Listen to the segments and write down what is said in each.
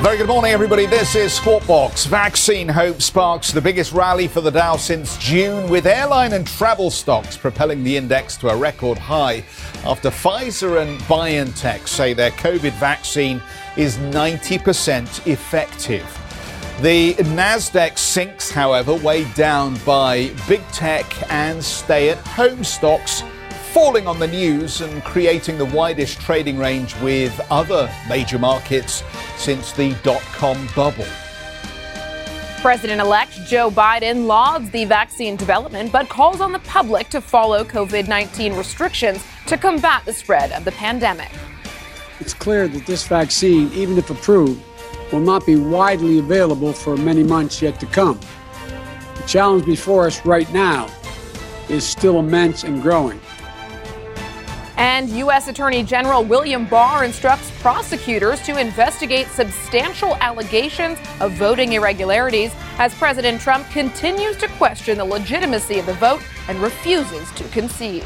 Very good morning, everybody. This is Squawk Box. Vaccine hope sparks the biggest rally for the Dow since June, with airline and travel stocks propelling the index to a record high after Pfizer and BioNTech say their COVID vaccine is 90% effective. The Nasdaq sinks, however, weighed down by big tech and stay-at-home stocks falling on the news and creating the widest trading range with other major markets since the dot com bubble. President elect Joe Biden lauds the vaccine development but calls on the public to follow COVID 19 restrictions to combat the spread of the pandemic. It's clear that this vaccine, even if approved, will not be widely available for many months yet to come. The challenge before us right now is still immense and growing. And U.S. Attorney General William Barr instructs prosecutors to investigate substantial allegations of voting irregularities as President Trump continues to question the legitimacy of the vote and refuses to concede.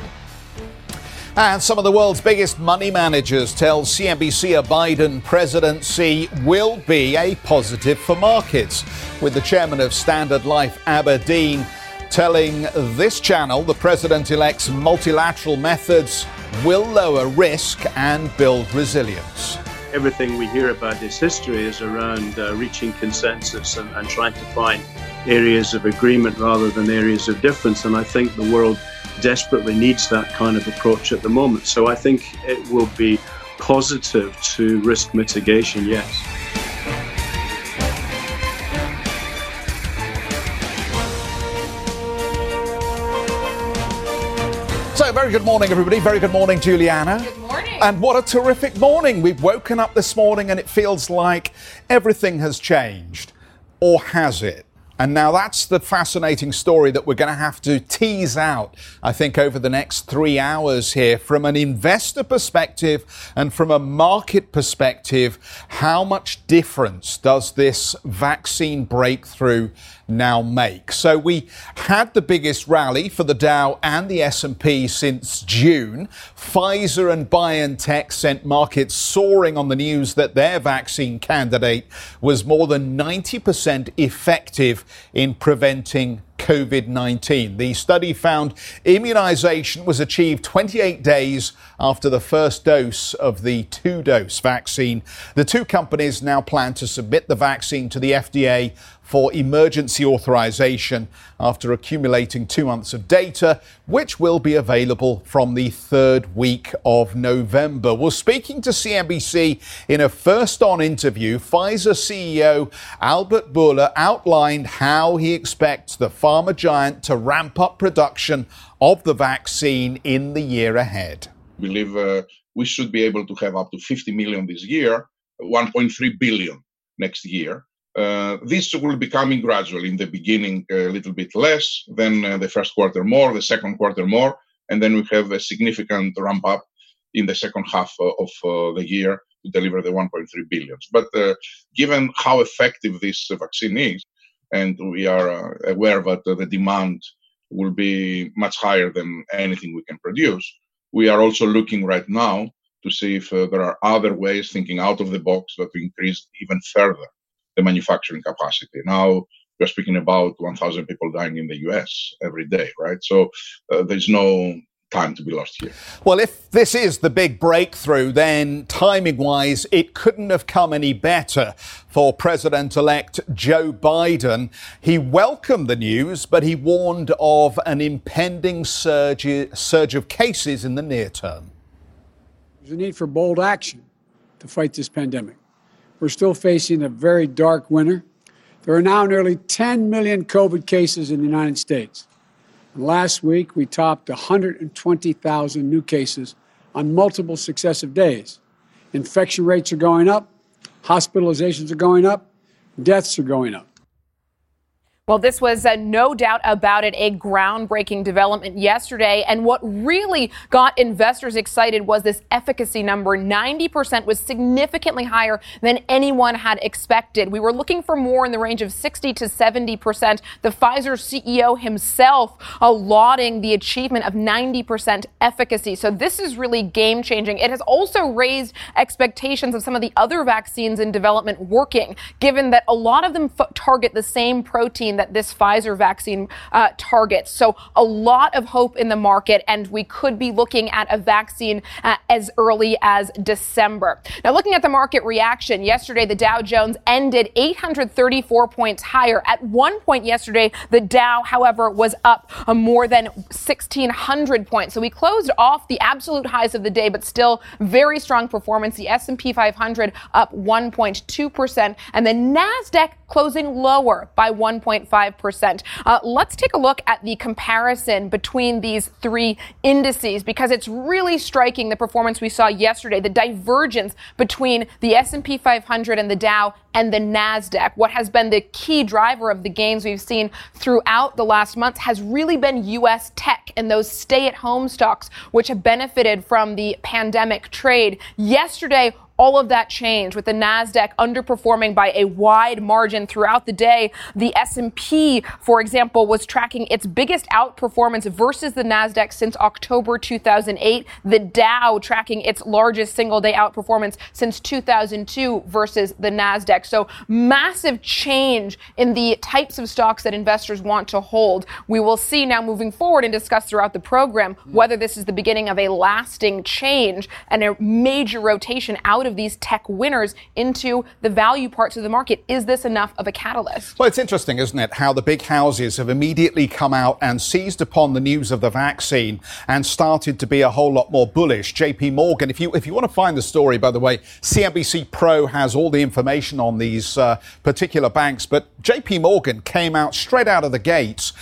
And some of the world's biggest money managers tell CNBC a Biden presidency will be a positive for markets, with the chairman of Standard Life Aberdeen telling this channel the president elect's multilateral methods will lower risk and build resilience. Everything we hear about this history is around uh, reaching consensus and, and trying to find areas of agreement rather than areas of difference. And I think the world desperately needs that kind of approach at the moment. So I think it will be positive to risk mitigation, yes. Very good morning, everybody. Very good morning, Julianna. Good morning. And what a terrific morning. We've woken up this morning and it feels like everything has changed. Or has it? And now that's the fascinating story that we're going to have to tease out, I think, over the next three hours here. From an investor perspective and from a market perspective, how much difference does this vaccine breakthrough now make? So we had the biggest rally for the Dow and the S&P since June. Pfizer and BioNTech sent markets soaring on the news that their vaccine candidate was more than 90% effective in preventing COVID 19. The study found immunization was achieved 28 days after the first dose of the two dose vaccine. The two companies now plan to submit the vaccine to the FDA for emergency authorization after accumulating two months of data, which will be available from the third week of November. Well, speaking to CNBC in a first on interview, Pfizer CEO Albert Bourla outlined how he expects the pharma giant to ramp up production of the vaccine in the year ahead. Uh, we should be able to have up to 50 million this year, 1.3 billion next year. Uh, this will be coming gradually. In the beginning, a little bit less, then uh, the first quarter more, the second quarter more, and then we have a significant ramp up in the second half uh, of uh, the year to deliver the 1.3 billions. But uh, given how effective this vaccine is, and we are aware that the demand will be much higher than anything we can produce, we are also looking right now to see if there are other ways, thinking out of the box, that we increase even further the manufacturing capacity. Now we're speaking about 1,000 people dying in the US every day, right? So uh, there's no time to be lost here. Well, if this is the big breakthrough, then timing wise, it couldn't have come any better for President elect Joe Biden. He welcomed the news, but he warned of an impending surge, surge of cases in the near term. There's a need for bold action to fight this pandemic. We're still facing a very dark winter. There are now nearly 10 million COVID cases in the United States. And last week, we topped 120,000 new cases on multiple successive days. Infection rates are going up, hospitalizations are going up, deaths are going up. Well, this was uh, no doubt about it a groundbreaking development yesterday. And what really got investors excited was this efficacy number. 90% was significantly higher than anyone had expected. We were looking for more in the range of 60 to 70%. The Pfizer CEO himself lauding the achievement of 90% efficacy. So this is really game changing. It has also raised expectations of some of the other vaccines in development working, given that a lot of them target the same protein that this Pfizer vaccine uh, targets. So a lot of hope in the market, and we could be looking at a vaccine uh, as early as December. Now, looking at the market reaction, yesterday the Dow Jones ended 834 points higher. At one point yesterday, the Dow, however, was up uh, more than 1,600 points. So we closed off the absolute highs of the day, but still very strong performance. The S&P 500 up 1.2%, and the Nasdaq closing lower by 1.5%. Uh, let's take a look at the comparison between these three indices because it's really striking the performance we saw yesterday, the divergence between the S&P 500 and the Dow and the Nasdaq. What has been the key driver of the gains we've seen throughout the last month has really been US tech and those stay-at-home stocks which have benefited from the pandemic trade. Yesterday all of that changed with the Nasdaq underperforming by a wide margin throughout the day. The S&P, for example, was tracking its biggest outperformance versus the Nasdaq since October 2008. The Dow tracking its largest single day outperformance since 2002 versus the Nasdaq. So massive change in the types of stocks that investors want to hold. We will see now moving forward and discuss throughout the program whether this is the beginning of a lasting change and a major rotation out of of these tech winners into the value parts of the market. Is this enough of a catalyst? Well, it's interesting, isn't it, how the big houses have immediately come out and seized upon the news of the vaccine and started to be a whole lot more bullish. JP Morgan, if you if you want to find the story, by the way, CNBC Pro has all the information on these uh, particular banks, but JP Morgan came out straight out of the gates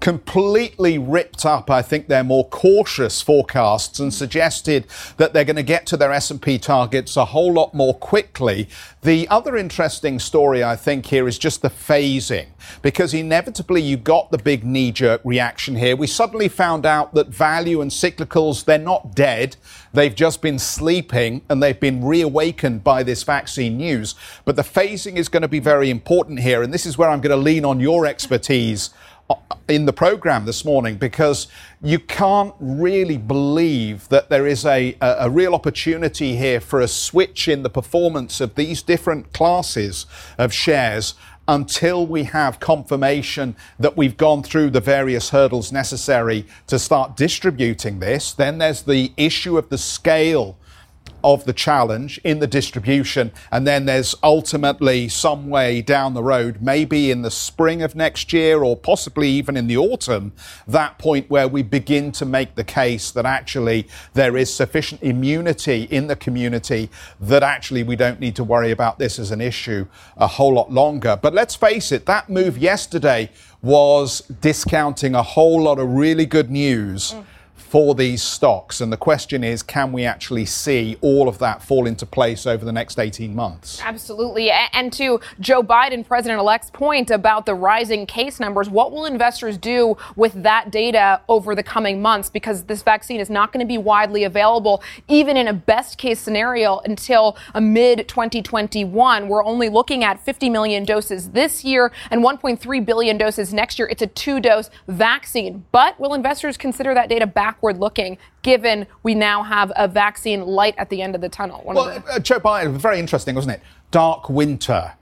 completely ripped up, I think, their more cautious forecasts and suggested that they're going to get to their S&P targets a whole lot more quickly. The other interesting story, I think, here is just the phasing, because inevitably you got the big knee-jerk reaction here. We suddenly found out that value and cyclicals, they're not dead. They've just been sleeping and they've been reawakened by this vaccine news. But the phasing is going to be very important here. And this is where I'm going to lean on your expertise in the program this morning because you can't really believe that there is a, a, a, real opportunity here for a switch in the performance of these different classes of shares until we have confirmation that we've gone through the various hurdles necessary to start distributing this. Then there's the issue of the scale of the challenge in the distribution. And then there's ultimately some way down the road, maybe in the spring of next year or possibly even in the autumn, that point where we begin to make the case that actually there is sufficient immunity in the community that actually we don't need to worry about this as an issue a whole lot longer. But let's face it, that move yesterday was discounting a whole lot of really good news. Mm for these stocks. And the question is, can we actually see all of that fall into place over the next 18 months? Absolutely. And to Joe Biden, President elect's point about the rising case numbers, what will investors do with that data over the coming months? Because this vaccine is not going to be widely available, even in a best case scenario, until mid 2021. We're only looking at 50 million doses this year and 1.3 billion doses next year. It's a two dose vaccine. But will investors consider that data back? Backward looking, given we now have a vaccine light at the end of the tunnel. One well, the- uh, Joe Biden, very interesting, wasn't it? Dark winter.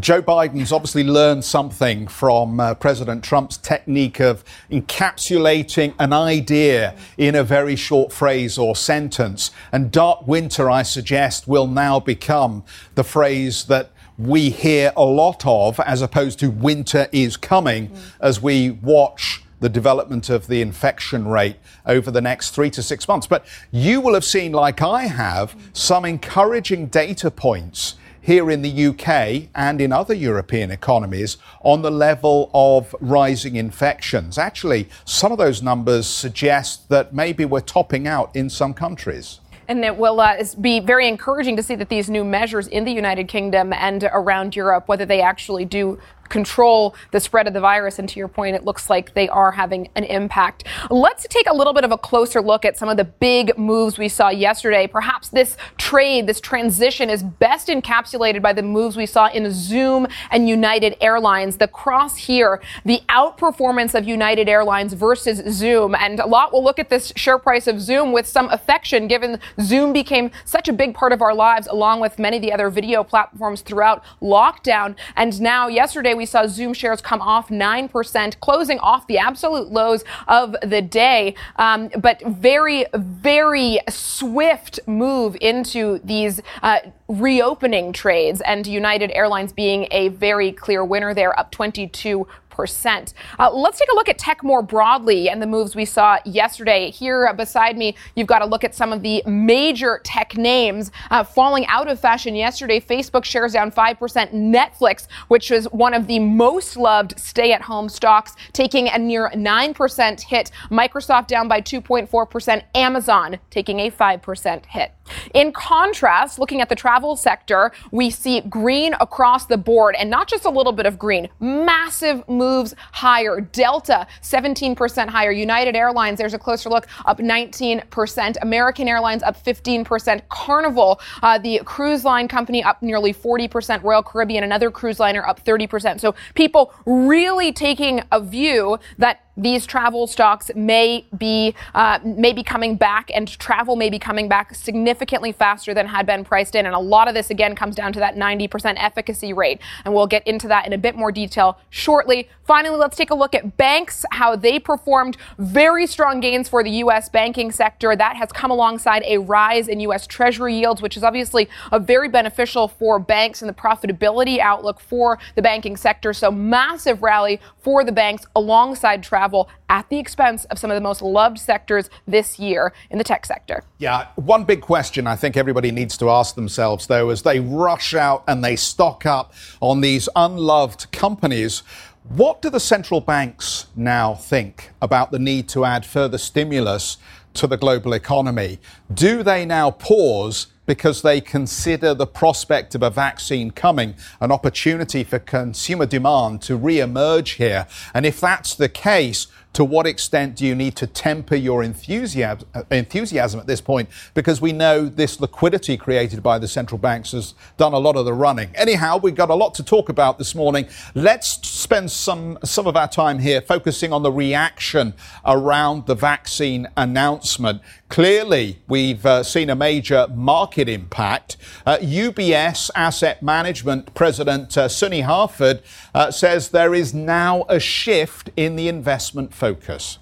Joe Biden's obviously learned something from uh, President Trump's technique of encapsulating an idea in a very short phrase or sentence. And dark winter, I suggest, will now become the phrase that we hear a lot of as opposed to winter is coming mm. as we watch the development of the infection rate over the next three to six months. But you will have seen, like I have, some encouraging data points here in the UK and in other European economies on the level of rising infections. Actually, some of those numbers suggest that maybe we're topping out in some countries. And it will uh, be very encouraging to see that these new measures in the United Kingdom and around Europe, whether they actually do control the spread of the virus. And to your point, it looks like they are having an impact. Let's take a little bit of a closer look at some of the big moves we saw yesterday. Perhaps this trade, this transition is best encapsulated by the moves we saw in Zoom and United Airlines. The cross here, the outperformance of United Airlines versus Zoom. And a lot will look at this share price of Zoom with some affection given Zoom became such a big part of our lives along with many of the other video platforms throughout lockdown. And now yesterday we saw Zoom shares come off 9%, closing off the absolute lows of the day. Um, but very, very swift move into these uh, reopening trades and United Airlines being a very clear winner there, up 22 percent. Uh, let's take a look at tech more broadly and the moves we saw yesterday. Here beside me, you've got to look at some of the major tech names uh, falling out of fashion yesterday. Facebook shares down 5%. Netflix, which was one of the most loved stay at home stocks, taking a near 9% hit. Microsoft down by 2.4%. Amazon taking a 5% hit. In contrast, looking at the travel sector, we see green across the board and not just a little bit of green, massive moves higher. Delta, 17% higher. United Airlines, there's a closer look, up 19%. American Airlines up 15%. Carnival, uh, the cruise line company, up nearly 40%. Royal Caribbean, another cruise liner, up 30%. So people really taking a view that these travel stocks may be uh, may be coming back, and travel may be coming back significantly faster than had been priced in. And a lot of this again comes down to that 90% efficacy rate, and we'll get into that in a bit more detail shortly. Finally, let's take a look at banks, how they performed. Very strong gains for the U.S. banking sector. That has come alongside a rise in U.S. Treasury yields, which is obviously a very beneficial for banks and the profitability outlook for the banking sector. So massive rally for the banks alongside travel travel at the expense of some of the most loved sectors this year in the tech sector. Yeah, one big question I think everybody needs to ask themselves, though, as they rush out and they stock up on these unloved companies. What do the central banks now think about the need to add further stimulus to the global economy? Do they now pause because they consider the prospect of a vaccine coming an opportunity for consumer demand to re-emerge here. And if that's the case, to what extent do you need to temper your enthusiasm, enthusiasm at this point? Because we know this liquidity created by the central banks has done a lot of the running. Anyhow, we've got a lot to talk about this morning. Let's spend some, some of our time here focusing on the reaction around the vaccine announcement. Clearly, we've uh, seen a major market impact. Uh, UBS Asset Management President uh, Suni Harford uh, says there is now a shift in the investment focus.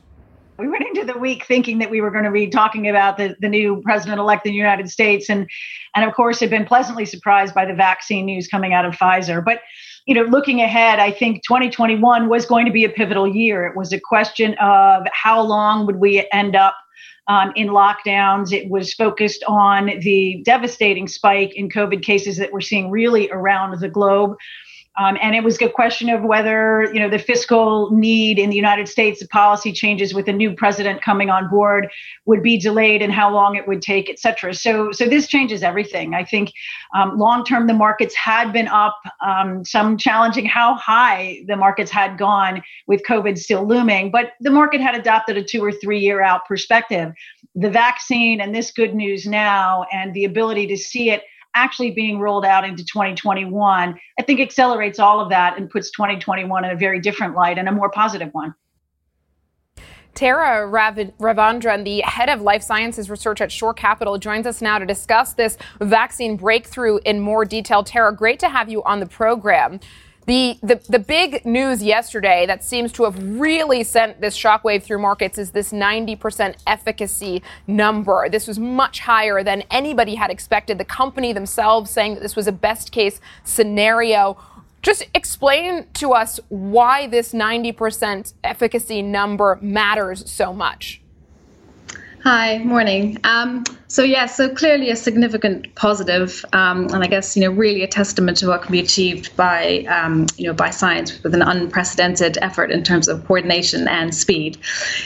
We went into the week thinking that we were going to be talking about the, the new president elect in the United States, and and of course, had been pleasantly surprised by the vaccine news coming out of Pfizer. But you know, looking ahead, I think 2021 was going to be a pivotal year. It was a question of how long would we end up um, in lockdowns. It was focused on the devastating spike in COVID cases that we're seeing really around the globe. Um, and it was a question of whether you know the fiscal need in the United States, the policy changes with a new president coming on board, would be delayed and how long it would take, et cetera. So, so this changes everything. I think um, long term the markets had been up. Um, some challenging how high the markets had gone with COVID still looming, but the market had adopted a two or three year out perspective. The vaccine and this good news now, and the ability to see it actually being rolled out into 2021, I think accelerates all of that and puts 2021 in a very different light and a more positive one. Tara Raveendran, the head of life sciences research at Shore Capital, joins us now to discuss this vaccine breakthrough in more detail. Tara, great to have you on the program. The, the, the big news yesterday that seems to have really sent this shockwave through markets is this 90% efficacy number. This was much higher than anybody had expected. The company themselves saying that this was a best case scenario. Just explain to us why this 90% efficacy number matters so much. Hi, morning. Um, So yeah, so clearly a significant positive, um, and I guess you know really a testament to what can be achieved by um, you know by science with an unprecedented effort in terms of coordination and speed.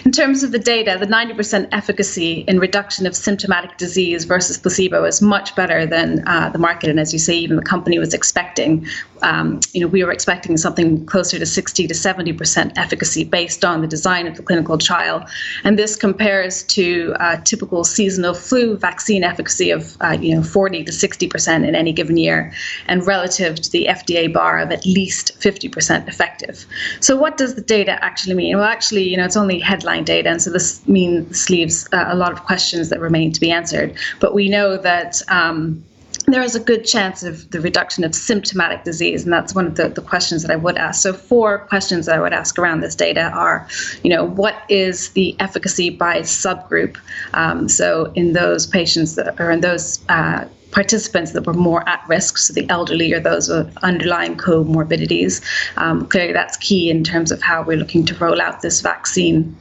In terms of the data, the 90% efficacy in reduction of symptomatic disease versus placebo is much better than uh, the market, and as you say, even the company was expecting. Um, you know, we were expecting something closer to 60 to 70% efficacy based on the design of the clinical trial, and this compares to uh, typical seasonal flu vaccine efficacy of uh, you know 40 to 60 percent in any given year, and relative to the FDA bar of at least 50 percent effective. So what does the data actually mean? Well, actually, you know, it's only headline data, and so this means leaves uh, a lot of questions that remain to be answered. But we know that. Um, there is a good chance of the reduction of symptomatic disease, and that's one of the, the questions that I would ask. So, four questions that I would ask around this data are, you know, what is the efficacy by subgroup? Um, so, in those patients that are in those uh, participants that were more at risk, so the elderly or those with underlying comorbidities. Um, clearly, that's key in terms of how we're looking to roll out this vaccine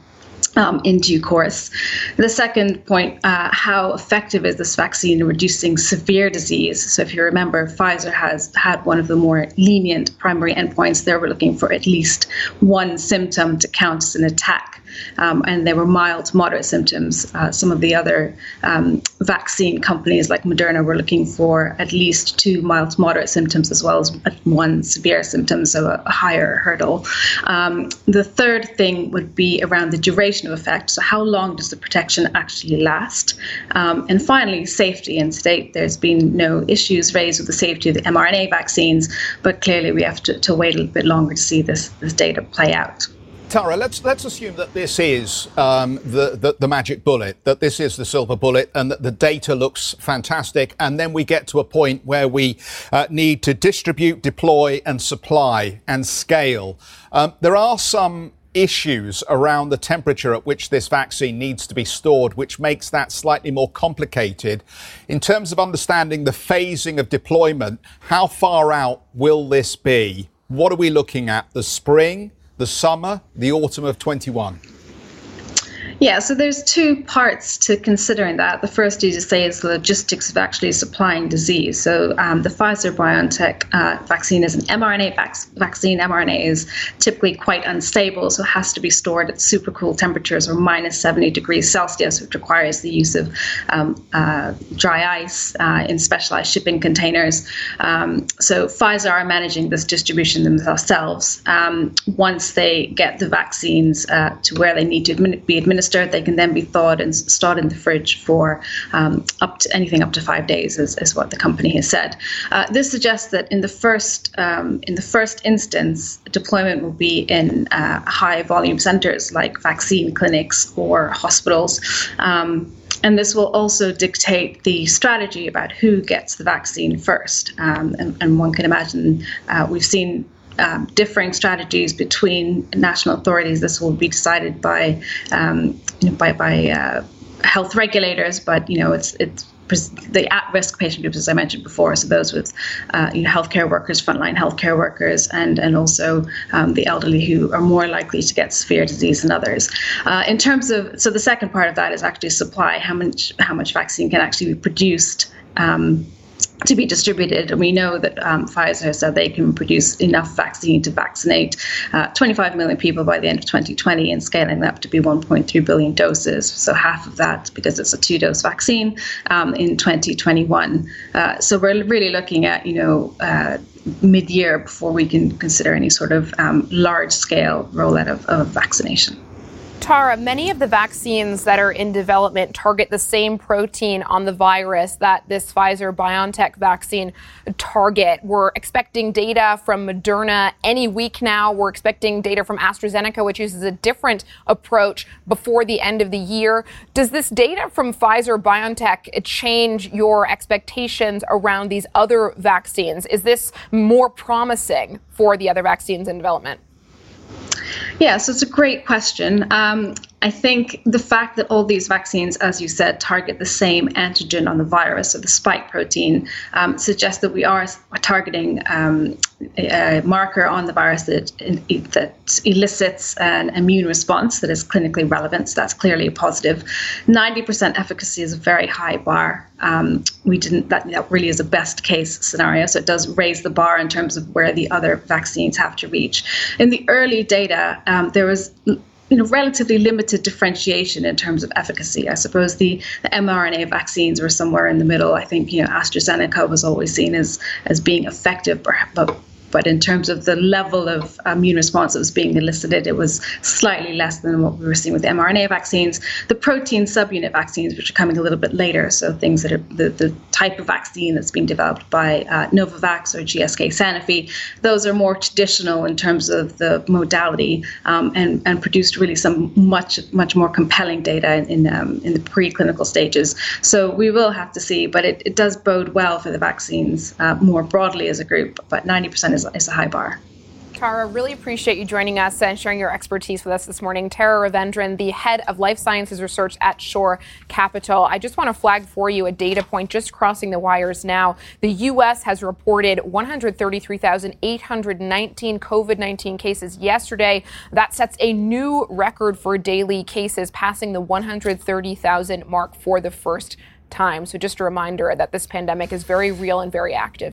um, in due course. The second point uh, how effective is this vaccine in reducing severe disease? So, if you remember, Pfizer has had one of the more lenient primary endpoints. There, we're looking for at least one symptom to count as an attack um, and there were mild to moderate symptoms. Uh, some of the other um, vaccine companies like Moderna were looking for at least two mild to moderate symptoms as well as one severe symptom, so a, higher hurdle. Um, the third thing would be around the duration of effect. So, how long does the protection actually last? Um, and finally, safety. And to date, there's been no issues raised with the safety of the mRNA vaccines, but clearly we have to, to wait a little bit longer to see this, this data play out. Tara, let's let's assume that this is um, the, the, the magic bullet, that this is the silver bullet, and that the data looks fantastic, and then we get to a point where we uh, need to distribute, deploy, and supply and scale. Um, there are some issues around the temperature at which this vaccine needs to be stored, which makes that slightly more complicated. In terms of understanding the phasing of deployment, how far out will this be? What are we looking at? The spring? The summer, the autumn of 21? Yeah, so there's two parts to considering that. The first, you say, is the logistics of actually supplying disease. So um, the Pfizer BioNTech uh, vaccine is an mRNA vac- vaccine. mRNA is typically quite unstable, so it has to be stored at super cool temperatures or minus 70 degrees Celsius, which requires the use of um, uh, dry ice uh, in specialized shipping containers. Um, so Pfizer are managing this distribution themselves. Um, once they get the vaccines uh, to where they need to be administered, They can then be thawed and stored in the fridge for um, up to anything up to five days, is, is what the company has said. Uh, this suggests that in the first um, in the first instance, deployment will be in uh, high volume centers like vaccine clinics or hospitals. Um, and this will also dictate the strategy about who gets the vaccine first. Um, and, and, one can imagine uh, we've seen um, differing strategies between national authorities. This will be decided by um, you know, by, by uh, health regulators, but you know it's it's the at-risk patient groups, as I mentioned before, so those with uh, you know, healthcare workers, frontline healthcare workers, and and also um, the elderly who are more likely to get severe disease than others. Uh, in terms of so the second part of that is actually supply. How much how much vaccine can actually be produced um, to be distributed. And we know that um, Pfizer said they can produce enough vaccine to vaccinate uh, 25 million people by the end of 2020 and scaling that up to be 1.3 billion doses. So half of that, because it's a two dose vaccine, um, in 2021. Uh, so we're really looking at, you know, uh, mid year before we can consider any sort of um, large scale rollout of, of vaccination. Tara, many of the vaccines that are in development target the same protein on the virus that this Pfizer BioNTech vaccine target. We're expecting data from Moderna any week now. We're expecting data from AstraZeneca, which uses a different approach before the end of the year. Does this data from Pfizer BioNTech change your expectations around these other vaccines? Is this more promising for the other vaccines in development? Yeah, so it's a great question. Um, I think the fact that all these vaccines, as you said, target the same antigen on the virus or the spike protein um, suggests that we are targeting um, a marker on the virus that, that elicits an immune response that is clinically relevant. So that's clearly a positive. 90% efficacy is a very high bar. Um, we didn't that, that really is a best case scenario. So it does raise the bar in terms of where the other vaccines have to reach. In the early data, um, there was you know, relatively limited differentiation in terms of efficacy. I suppose the, the mRNA vaccines were somewhere in the middle. I think you know AstraZeneca was always seen as as being effective, but but in terms of the level of immune response that was being elicited, it was slightly less than what we were seeing with mRNA vaccines. The protein subunit vaccines, which are coming a little bit later, so things that are the, the type of vaccine that's being developed by uh, Novavax or GSK Sanofi, those are more traditional in terms of the modality um, and, and produced really some much, much more compelling data in, in, um, in the preclinical stages. So we will have to see, but it, it does bode well for the vaccines uh, more broadly as a group, but 90% is, is a high bar. Tara, really appreciate you joining us and sharing your expertise with us this morning. Tara Raveendran, the head of life sciences research at Shore Capital. I just want to flag for you a data point just crossing the wires now. The U.S. has reported 133,819 COVID 19 cases yesterday. That sets a new record for daily cases, passing the 130,000 mark for the first time. So just a reminder that this pandemic is very real and very active.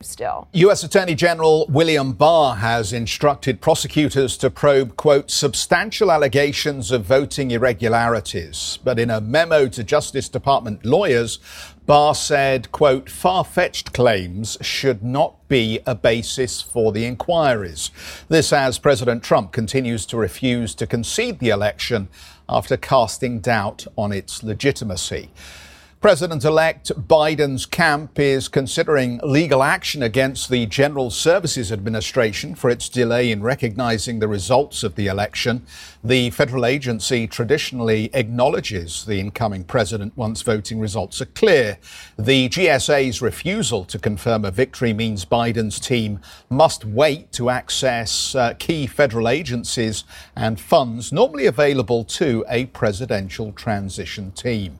Still. US Attorney General William Barr has instructed prosecutors to probe, quote, substantial allegations of voting irregularities. But in a memo to Justice Department lawyers, Barr said, quote, far fetched claims should not be a basis for the inquiries. This as President Trump continues to refuse to concede the election after casting doubt on its legitimacy. President elect Biden's camp is considering legal action against the General Services Administration for its delay in recognizing the results of the election. The federal agency traditionally acknowledges the incoming president once voting results are clear. The GSA's refusal to confirm a victory means Biden's team must wait to access uh, key federal agencies and funds normally available to a presidential transition team.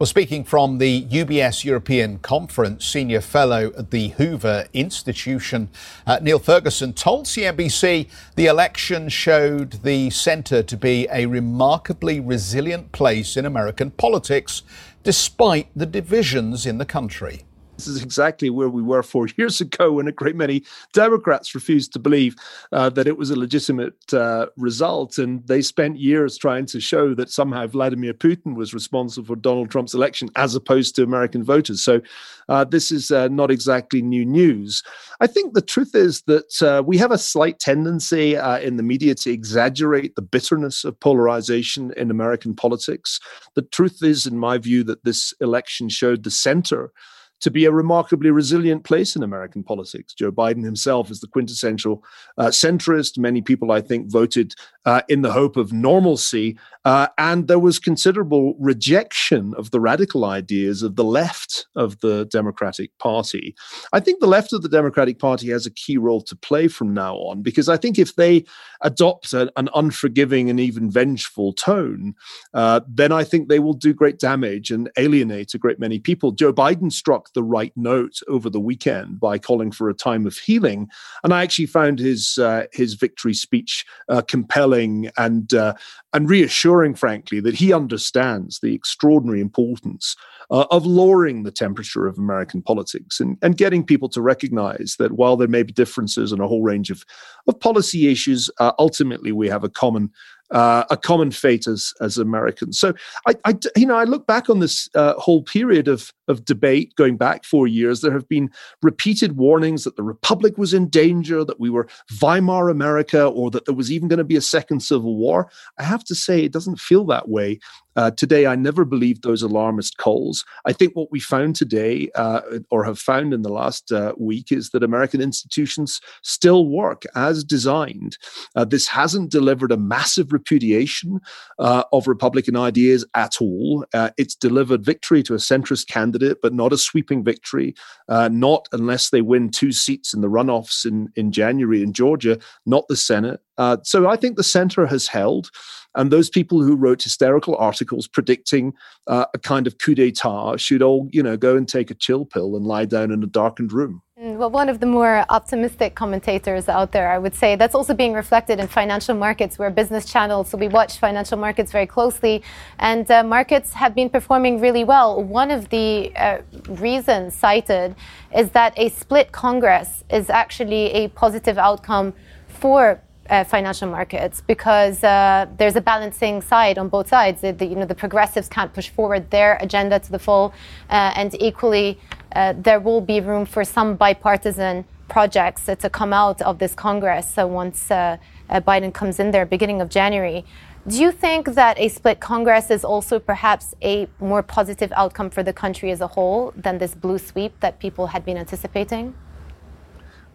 Well, speaking from the UBS European Conference, senior fellow at the Hoover Institution, uh, Niall Ferguson told CNBC the election showed the centre to be a remarkably resilient place in American politics, despite the divisions in the country. This is exactly where we were four years ago when a great many Democrats refused to believe uh, that it was a legitimate uh, result. And they spent years trying to show that somehow Vladimir Putin was responsible for Donald Trump's election as opposed to American voters. So uh, this is uh, not exactly new news. I think the truth is that uh, we have a slight tendency uh, in the media to exaggerate the bitterness of polarization in American politics. The truth is, in my view, that this election showed the center to be a remarkably resilient place in American politics. Joe Biden himself is the quintessential uh, centrist. Many people, I think, voted uh, in the hope of normalcy. Uh, and there was considerable rejection of the radical ideas of the left of the Democratic Party. I think the left of the Democratic Party has a key role to play from now on, because I think if they adopt a, an unforgiving and even vengeful tone, uh, then I think they will do great damage and alienate a great many people. Joe Biden struck the right note over the weekend by calling for a time of healing. And I actually found his, uh, his victory speech uh, compelling and uh, and reassuring, frankly, that he understands the extraordinary importance uh, of lowering the temperature of American politics and, and getting people to recognize that while there may be differences on a whole range of, of policy issues, uh, ultimately we have a common uh, a common fate as as Americans. So I, I you know I look back on this uh, whole period of of debate going back four years. There have been repeated warnings that the republic was in danger, that we were Weimar America, or that there was even going to be a second civil war. I have to say it doesn't feel that way. Uh, today, I never believed those alarmist calls. I think what we found today, uh, or have found in the last uh, week, is that American institutions still work as designed. Uh, this hasn't delivered a massive repudiation uh, of Republican ideas at all. Uh, it's delivered victory to a centrist candidate, but not a sweeping victory, not unless they win two seats in the runoffs in, in January in Georgia, not the Senate. So I think the center has held. And those people who wrote hysterical articles predicting uh, a kind of coup d'etat should all, you know, go and take a chill pill and lie down in a darkened room. Mm, well, one of the more optimistic commentators out there, I would say, that's also being reflected in financial markets. We're business channels, so we watch financial markets very closely, and uh, markets have been performing really well. One of the uh, reasons cited is that a split Congress is actually a positive outcome for uh, financial markets because uh, there's a balancing side on both sides. The, the, you know, the progressives can't push forward their agenda to the full, uh, and equally, uh, there will be room for some bipartisan projects to come out of this Congress so once uh, uh, Biden comes in there, beginning of January. Do you think that a split Congress is also perhaps a more positive outcome for the country as a whole than this blue sweep that people had been anticipating?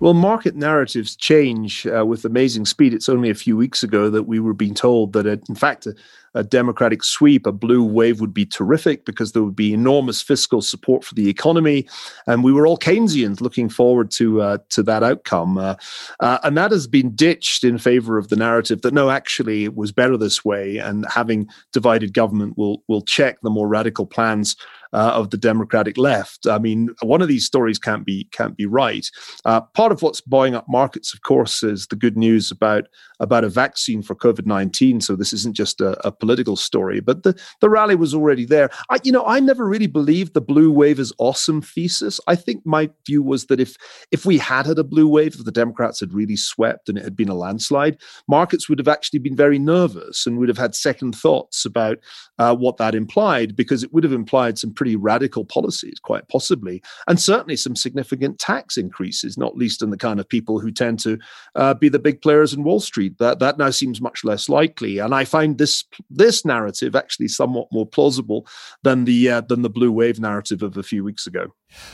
Well, market narratives change uh, with amazing speed. It's only a few weeks ago that we were being told that, it, in fact, a, a, Democratic sweep, a blue wave, would be terrific because there would be enormous fiscal support for the economy, and we were all Keynesians looking forward to uh, to that outcome. Uh, uh and that has been ditched in favor of the narrative that no, actually, it was better this way, and having divided government will will check the more radical plans uh, of the Democratic left. I mean, one of these stories can't be can't be right. Uh, part of what's buying up markets, of course, is the good news about about a vaccine for COVID nineteen. So this isn't just a, a, political story, but the the rally was already there. I, you know, I never really believed the blue wave is awesome thesis. I think my view was that if if we had had a blue wave, if the Democrats had really swept and it had been a landslide, markets would have actually been very nervous and would have had second thoughts about uh, what that implied because it would have implied some pretty radical policies, quite possibly, and certainly some significant tax increases, not least in the kind of people who tend to uh, be the big players in Wall Street. That that now seems much less likely, and I find this this narrative actually somewhat more plausible than the uh, than the blue wave narrative of a few weeks ago.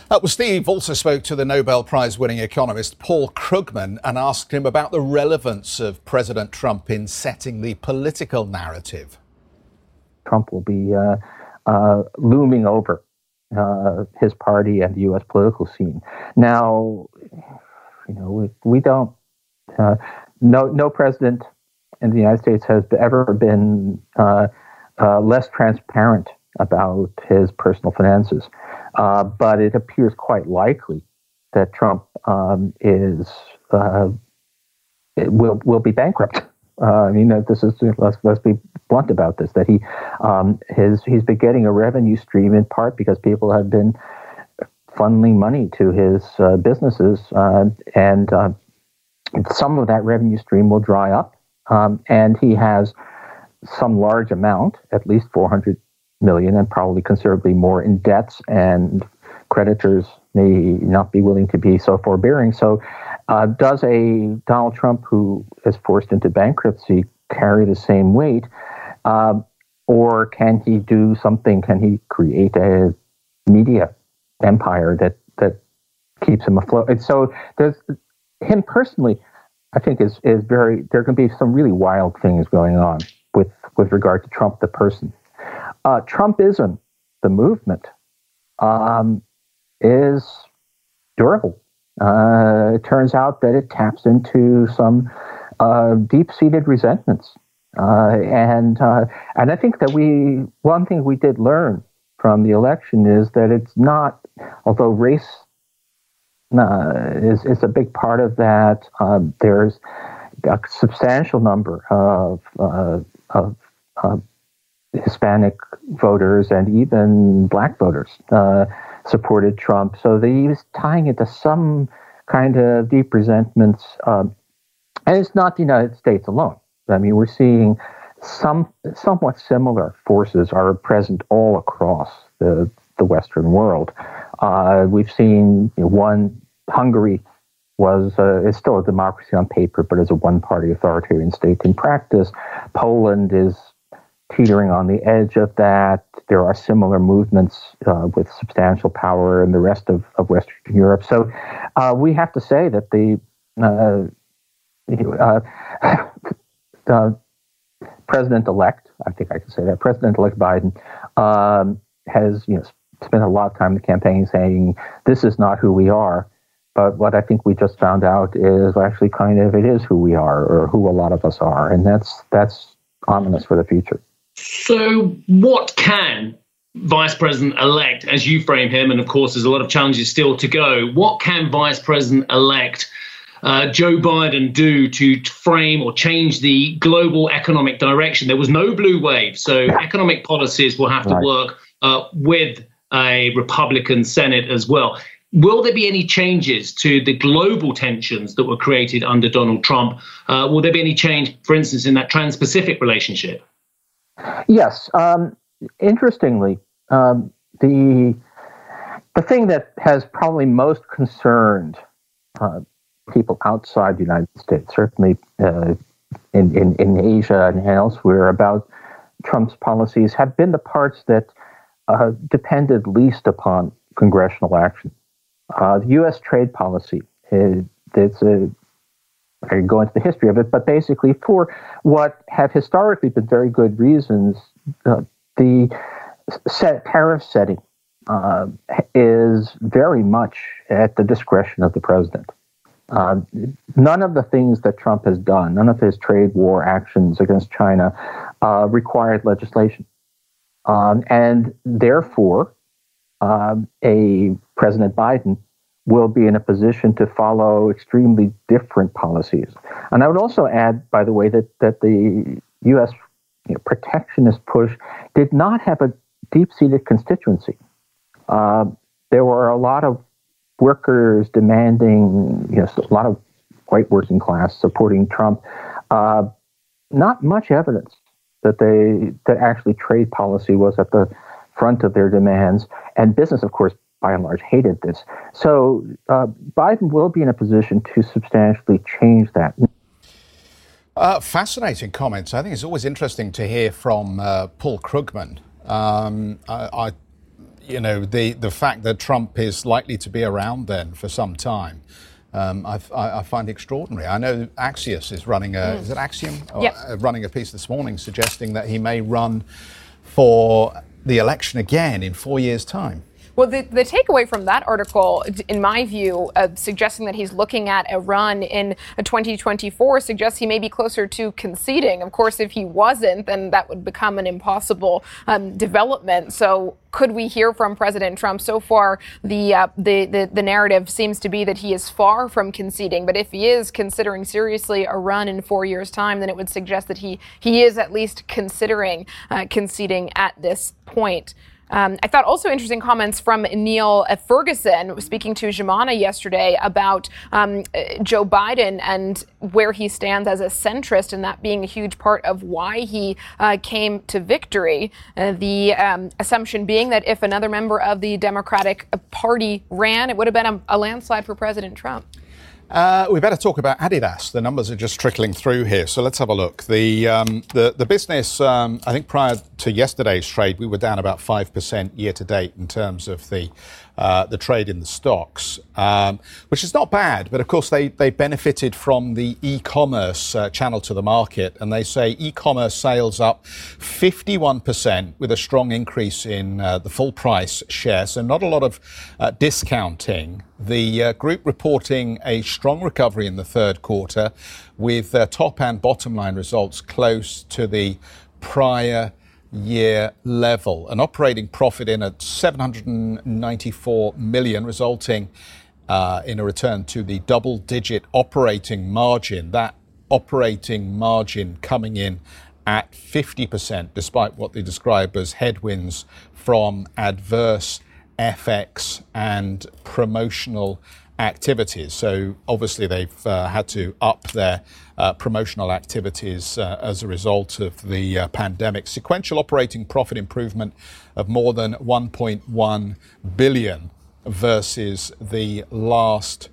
Uh, well, Steve also spoke to the Nobel Prize winning economist Paul Krugman and asked him about the relevance of President Trump in setting the political narrative. Trump will be uh, uh, looming over uh, his party and the U.S. political scene. Now, you know, we, we don't. Uh, no, no president in the United States has ever been uh, uh, less transparent about his personal finances. Uh, but it appears quite likely that Trump um, is will will be bankrupt. Uh, I mean, this is let's, let's be blunt about this. That he um, his he's been getting a revenue stream in part because people have been funneling money to his uh, businesses, uh, and uh, some of that revenue stream will dry up, um, and he has some large amount, at least 400 million, and probably considerably more in debts, and creditors may not be willing to be so forbearing. So uh, does a Donald Trump who is forced into bankruptcy carry the same weight? Um, or can he do something? Can he create a media empire that, that keeps him afloat? And so there's him personally, I think is, is very, there can be some really wild things going on with, with regard to Trump, the person. Uh, Trumpism, the movement, um, is durable. Uh, it turns out that it taps into some uh, deep-seated resentments, uh, and uh, and I think that we one thing we did learn from the election is that it's not, although race uh, is is a big part of that. Um, there's a substantial number of of, Hispanic voters and even black voters uh, supported Trump. So he was tying it to some kind of deep resentments. Um, and it's not the United States alone. I mean, we're seeing some somewhat similar forces are present all across the the Western world. Uh, we've seen you know, one Hungary was uh, is still a democracy on paper, but is a one-party authoritarian state in practice. Poland is teetering on the edge of that. There are similar movements uh, with substantial power in the rest of, of Western Europe. So uh, we have to say that the uh, uh president-elect, I think I can say that, President-elect Biden um, has you know spent a lot of time in the campaign saying this is not who we are. But what I think we just found out is actually kind of it is who we are, or who a lot of us are, and that's that's ominous for the future. So, what can Vice President elect, as you frame him, and of course, there's a lot of challenges still to go, what can Vice President elect uh, Joe Biden do to frame or change the global economic direction? There was no blue wave, so economic policies will have to right. work uh, with a Republican Senate as well. Will there be any changes to the global tensions that were created under Donald Trump? Uh, will there be any change, for instance, in that Trans Pacific relationship? Yes. Um, interestingly, um, the the thing that has probably most concerned uh, people outside the United States, certainly uh, in, in, in Asia and elsewhere, about Trump's policies have been the parts that uh, depended least upon congressional action. Uh, the U.S. trade policy, is, it's a I can go into the history of it, but basically, for what have historically been very good reasons, uh, the set tariff setting uh, is very much at the discretion of the president. Uh, none of the things that Trump has done, none of his trade war actions against China, uh, required legislation. Um, and therefore, um, a President Biden will be in a position to follow extremely different policies. And I would also add, by the way, that, that the U.S. You know, protectionist push did not have a deep seated constituency. Uh, there were a lot of workers demanding, you know, a lot of white working class supporting Trump. Uh, not much evidence that they that actually trade policy was at the front of their demands, and business, of course, by and large, hated this. So uh, Biden will be in a position to substantially change that. Uh, fascinating comments. I think it's always interesting to hear from uh, Paul Krugman. Um, I, I, you know, the the fact that Trump is likely to be around then for some time. Um, I, I, find extraordinary. I know Axios is running a mm. is it Axiom? Yep. Uh, running a piece this morning suggesting that he may run for the election again in four years' time. Well, the, the takeaway from that article, in my view, uh, suggesting that he's looking at a run in 2024 suggests he may be closer to conceding. Of course, if he wasn't, then that would become an impossible um, development. So, could we hear from President Trump? So far, the, uh, the, the the narrative seems to be that he is far from conceding. But if he is considering seriously a run in four years' time, then it would suggest that he he is at least considering uh, conceding at this point. Um, I thought also interesting comments from Niall Ferguson speaking to Julianna yesterday about um, Joe Biden and where he stands as a centrist, and that being a huge part of why he uh, came to victory. Uh, the um, assumption being that if another member of the Democratic Party ran, it would have been a, a landslide for President Trump. Uh, we better talk about Adidas. The numbers are just trickling through here, so let's have a look. The um, the, the business, um, I think, prior to yesterday's trade, we were down about five percent year to date in terms of the uh, the trade in the stocks, um, which is not bad. But of course, they, they benefited from the e commerce uh, channel to the market. And they say e commerce sales up 51% with a strong increase in uh, the full price share. So, not a lot of uh, discounting. The uh, group reporting a strong recovery in the third quarter with uh, top and bottom line results close to the prior year level. An operating profit in at 794 million, resulting uh, in a return to the double digit operating margin. That operating margin coming in at 50%, despite what they describe as headwinds from adverse FX and promotional activities. So obviously they've uh, had to up their uh, promotional activities uh, as a result of the uh, pandemic. Sequential operating profit improvement of more than 1.1 billion versus the last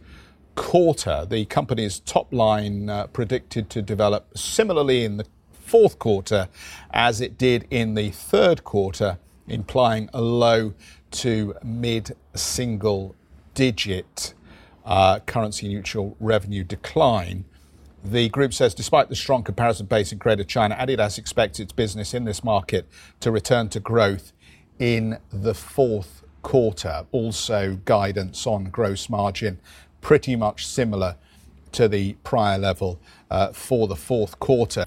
quarter. The company's top line uh, predicted to develop similarly in the fourth quarter as it did in the third quarter, implying a low to mid single digit uh, currency neutral revenue decline. The group says despite the strong comparison base in Greater China, Adidas expects its business in this market to return to growth in the fourth quarter. Also, guidance on gross margin pretty much similar to the prior level uh, for the fourth quarter.